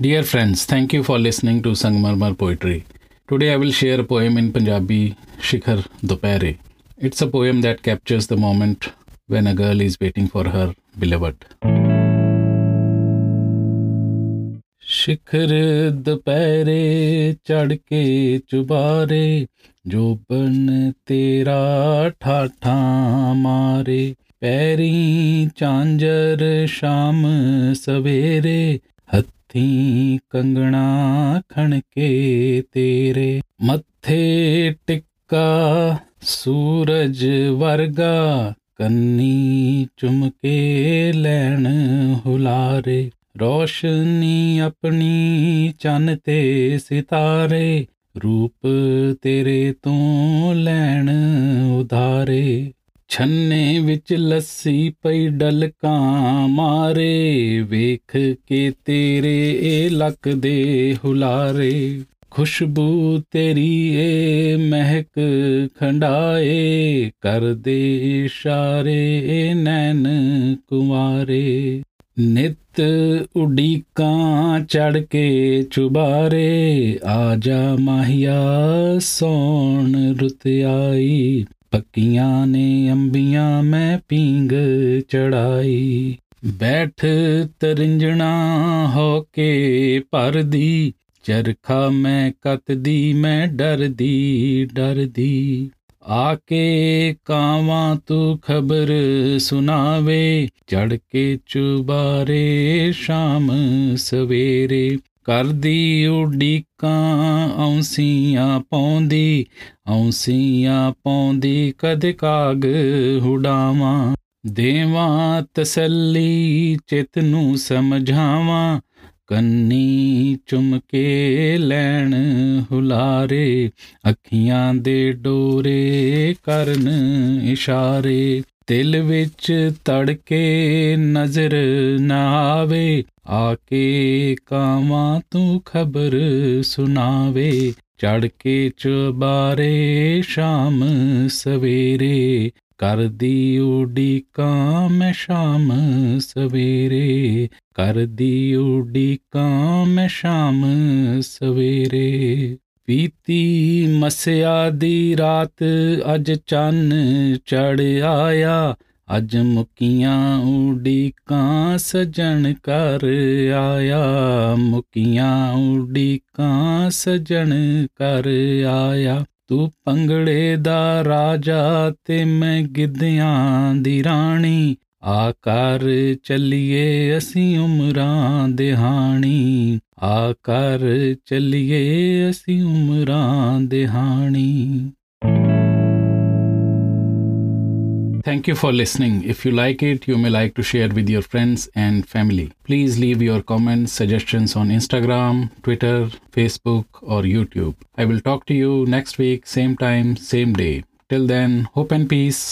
Dear friends, thank you for listening to Sangmarmar Poetry. Today I will share a poem in Punjabi, Shikhar Dopare. It's a poem that captures the moment when a girl is waiting for her beloved. ਸ਼ਿਖਰ ਦੁਪਹਿਰੇ ਚੜ ਕੇ ਚੁਬਾਰੇ ਜੋਬਨ ਤੇਰਾ ਠਾਠਾ ਮਾਰੇ ਪੈਰੀ ਚਾਂਜਰ ਸ਼ਾਮ ਸਵੇਰੇ ਹੱਥ ਕੰਗਣਾ ਖਣਕੇ ਤੇਰੇ। ਮੱਥੇ ਟਿੱਕਾ ਸੂਰਜ ਵਰਗਾ, ਕੰਨੀ ਚੁਮਕੇ ਲੈਣ ਹੁਲਾਰੇ। ਰੋਸ਼ਨੀ ਆਪਣੀ ਚੰਨ ਤੇ ਸਿਤਾਰੇ, ਰੂਪ ਤੇਰੇ ਤੋਂ ਲੈਣ ਉਧਾਰੇ। ਛੰਨੇ ਵਿੱਚ ਲੱਸੀ ਪਈ ਡਲਕਾਂ ਮਾਰੇ, ਵੇਖ ਕੇ ਤੇਰੇ ਇਹ ਲੱਕ ਦੇ ਹੁਲਾਰੇ। ਖੁਸ਼ਬੂ ਤੇਰੀ ਏ ਮਹਿਕ ਖੰਡਾਏ, ਕਰਦੇ ਇਸ਼ਾਰੇ ਨੈਣ ਕੁਮਾਰੇ ਨਿਤ ਉਡੀਕਾਂ ਚੜ ਕੇ ਚੁਬਾਰੇ, ਆ ਜਾ ਮਾਹੀਆ ਸੋਣ ਰੁੱਤ ਆਈ ਪੱਕੀਆਂ ਨੇ ਅੰਬੀਆਂ ਮੈਂ ਪੀਂਗ ਚੜਾਈ। ਬੈਠ ਤਰਿੰਜਣਾ ਹੋ ਕੇ ਭਰਦੀ, ਚਰਖਾ ਮੈਂ ਕੱਤਦੀ, ਮੈਂ ਡਰਦੀ ਡਰਦੀ। ਆ ਕੇ ਕਾਵਾਂ ਤੂੰ ਖਬਰ ਸੁਣਾਵੇ ਚੜ ਕੇ ਚੁਬਾਰੇ ਸ਼ਾਮ ਸਵੇਰੇ। ਕਰਦੀ ਉਡੀਕਾਂ, ਔਂਸੀਆਂ ਪਾਉਂਦੀ ਔਂਸੀਆਂ ਪਾਉਂਦੀ, ਕਦ ਕਾਗ ਹੁਡਾਵਾਂ ਦੇਵਾਂ ਤਸੱਲੀ, ਚਿਤ ਨੂੰ ਸਮਝਾਵਾਂ, ਕੰਨੀ ਚੁੰਮ ਕੇ ਲੈਣ ਹੁਲਾਰੇ, ਅੱਖੀਆਂ ਦੇ ਡੋਰੇ ਕਰਨ ਇਸ਼ਾਰੇ। ਦਿਲ ਵਿੱਚ ਤੜਕੇ ਨਜ਼ਰ ਨਾ ਆਵੇ ਆ ਕੇ ਕਾਵਾਂ ਤੂੰ ਖਬਰ ਸੁਣਾਵੇ। ਚੜ ਕੇ ਚਬਾਰੇ ਸ਼ਾਮ ਸਵੇਰੇ, ਕਰਦੀ ਉਡੀਕਾਂ ਮੈਂ ਸ਼ਾਮ ਸਵੇਰੇ, ਕਰਦੀ ਉਡੀਕਾਂ ਮੈਂ ਸ਼ਾਮ ਸਵੇਰੇ। ਪੀਤੀ ਮਸਿਆ ਦੀ ਰਾਤ ਅੱਜ ਚੰਨ ਚੜ ਆਇਆ। ਅੱਜ ਮੁਕੀਆਂ ਉਡੀਕਾਂ ਸਜਣ ਕਰ ਆਇਆ। ਮੁਕੀਆਂ ਉਡੀਕਾਂ ਸਜਣ ਕਰ ਆਇਆ। ਤੂੰ ਪੰਗੜੇ ਦਾ ਰਾਜਾ ਤੇ ਮੈਂ ਗਿੱਧਿਆਂ ਦੀ ਰਾਣੀ। ਆ ਕਰ ਚੱਲੀਏ ਅਸੀਂ ਉਮਰਾਂ ਦੇ ਹਾਣੀ। ਆ ਕਰ ਚੱਲੀਏ ਅਸੀਂ ਉਮਰਾਂ ਦੇ ਹਾਣੀ Thank you for listening. If you like it, you may like to share with your friends and family. Please leave your comments, suggestions on Instagram, Twitter, Facebook, or YouTube. I will talk to you next week, same time, same day. Till then, hope and peace.